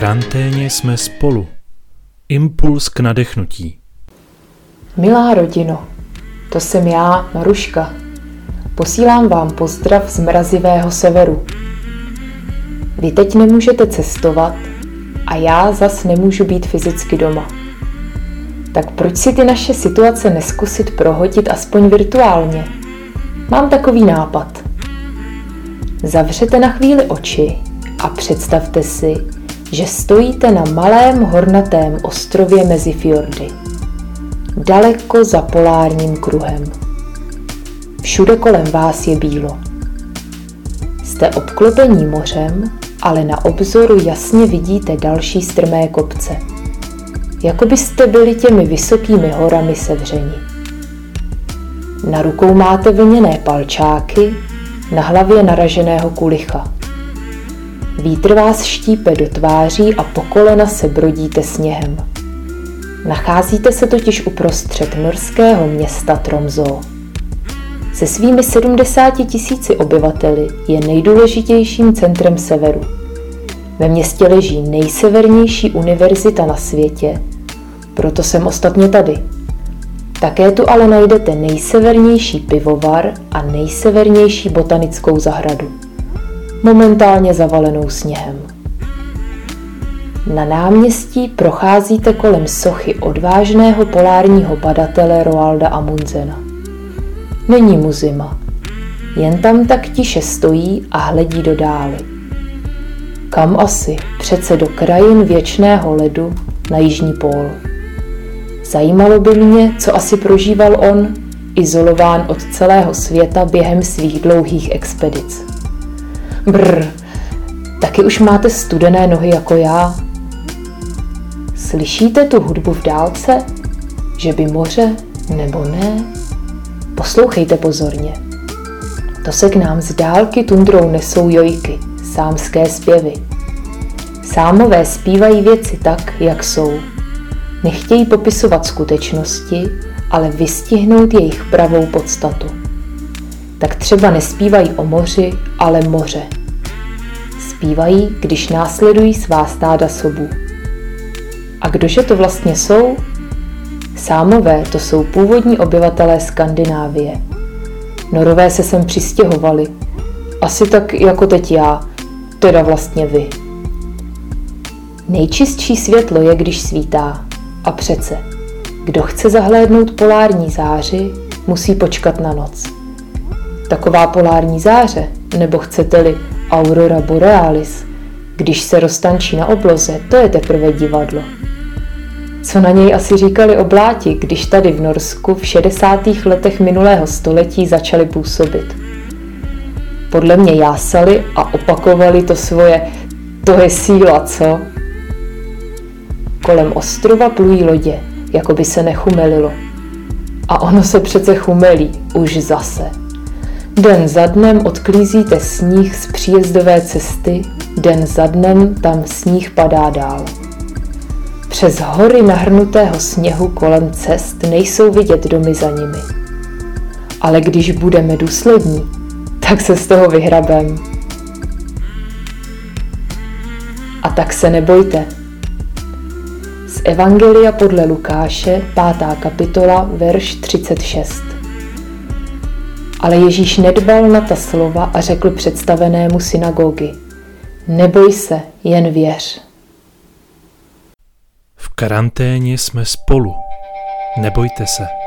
karanténě jsme spolu. Impuls k nadechnutí. Milá rodino, to jsem já, Maruška. Posílám vám pozdrav z mrazivého severu. Vy teď nemůžete cestovat a já zas nemůžu být fyzicky doma. Tak proč si ty naše situace neskusit prohodit aspoň virtuálně? Mám takový nápad. Zavřete na chvíli oči a představte si, že stojíte na malém hornatém ostrově mezi fjordy, daleko za polárním kruhem. Všude kolem vás je bílo. Jste obklopení mořem, ale na obzoru jasně vidíte další strmé kopce. Jako byste byli těmi vysokými horami sevřeni. Na rukou máte vlněné palčáky, na hlavě naraženého kulicha. Vítr vás štípe do tváří a po kolena se brodíte sněhem. Nacházíte se totiž uprostřed norského města Tromso. Se svými 70 tisíci obyvateli je nejdůležitějším centrem severu. Ve městě leží nejsevernější univerzita na světě, proto jsem ostatně tady. Také tu ale najdete nejsevernější pivovar a nejsevernější botanickou zahradu momentálně zavalenou sněhem. Na náměstí procházíte kolem sochy odvážného polárního badatele Roalda Amundsena. Není mu zima, jen tam tak tiše stojí a hledí do dály. Kam asi? Přece do krajin věčného ledu na jižní pól. Zajímalo by mě, co asi prožíval on, izolován od celého světa během svých dlouhých expedic. Brr, taky už máte studené nohy jako já. Slyšíte tu hudbu v dálce? Že by moře nebo ne? Poslouchejte pozorně. To se k nám z dálky tundrou nesou jojky, sámské zpěvy. Sámové zpívají věci tak, jak jsou. Nechtějí popisovat skutečnosti, ale vystihnout jejich pravou podstatu. Tak třeba nespívají o moři, ale moře zpívají, když následují svá stáda sobů. A kdože to vlastně jsou? Sámové to jsou původní obyvatelé Skandinávie. Norové se sem přistěhovali. Asi tak jako teď já, teda vlastně vy. Nejčistší světlo je, když svítá. A přece, kdo chce zahlédnout polární záři, musí počkat na noc. Taková polární záře, nebo chcete-li Aurora borealis, když se roztančí na obloze, to je teprve divadlo. Co na něj asi říkali obláti, když tady v Norsku v 60. letech minulého století začali působit. Podle mě jásali a opakovali to svoje to je síla, co? Kolem ostrova plují lodě, jako by se nechumelilo. A ono se přece chumelí, už zase. Den za dnem odklízíte sníh z příjezdové cesty, den za dnem tam sníh padá dál. Přes hory nahrnutého sněhu kolem cest nejsou vidět domy za nimi. Ale když budeme důslední, tak se z toho vyhrabem. A tak se nebojte. Z Evangelia podle Lukáše, 5. kapitola, verš 36. Ale Ježíš nedbal na ta slova a řekl představenému synagogy, neboj se, jen věř. V karanténě jsme spolu. Nebojte se.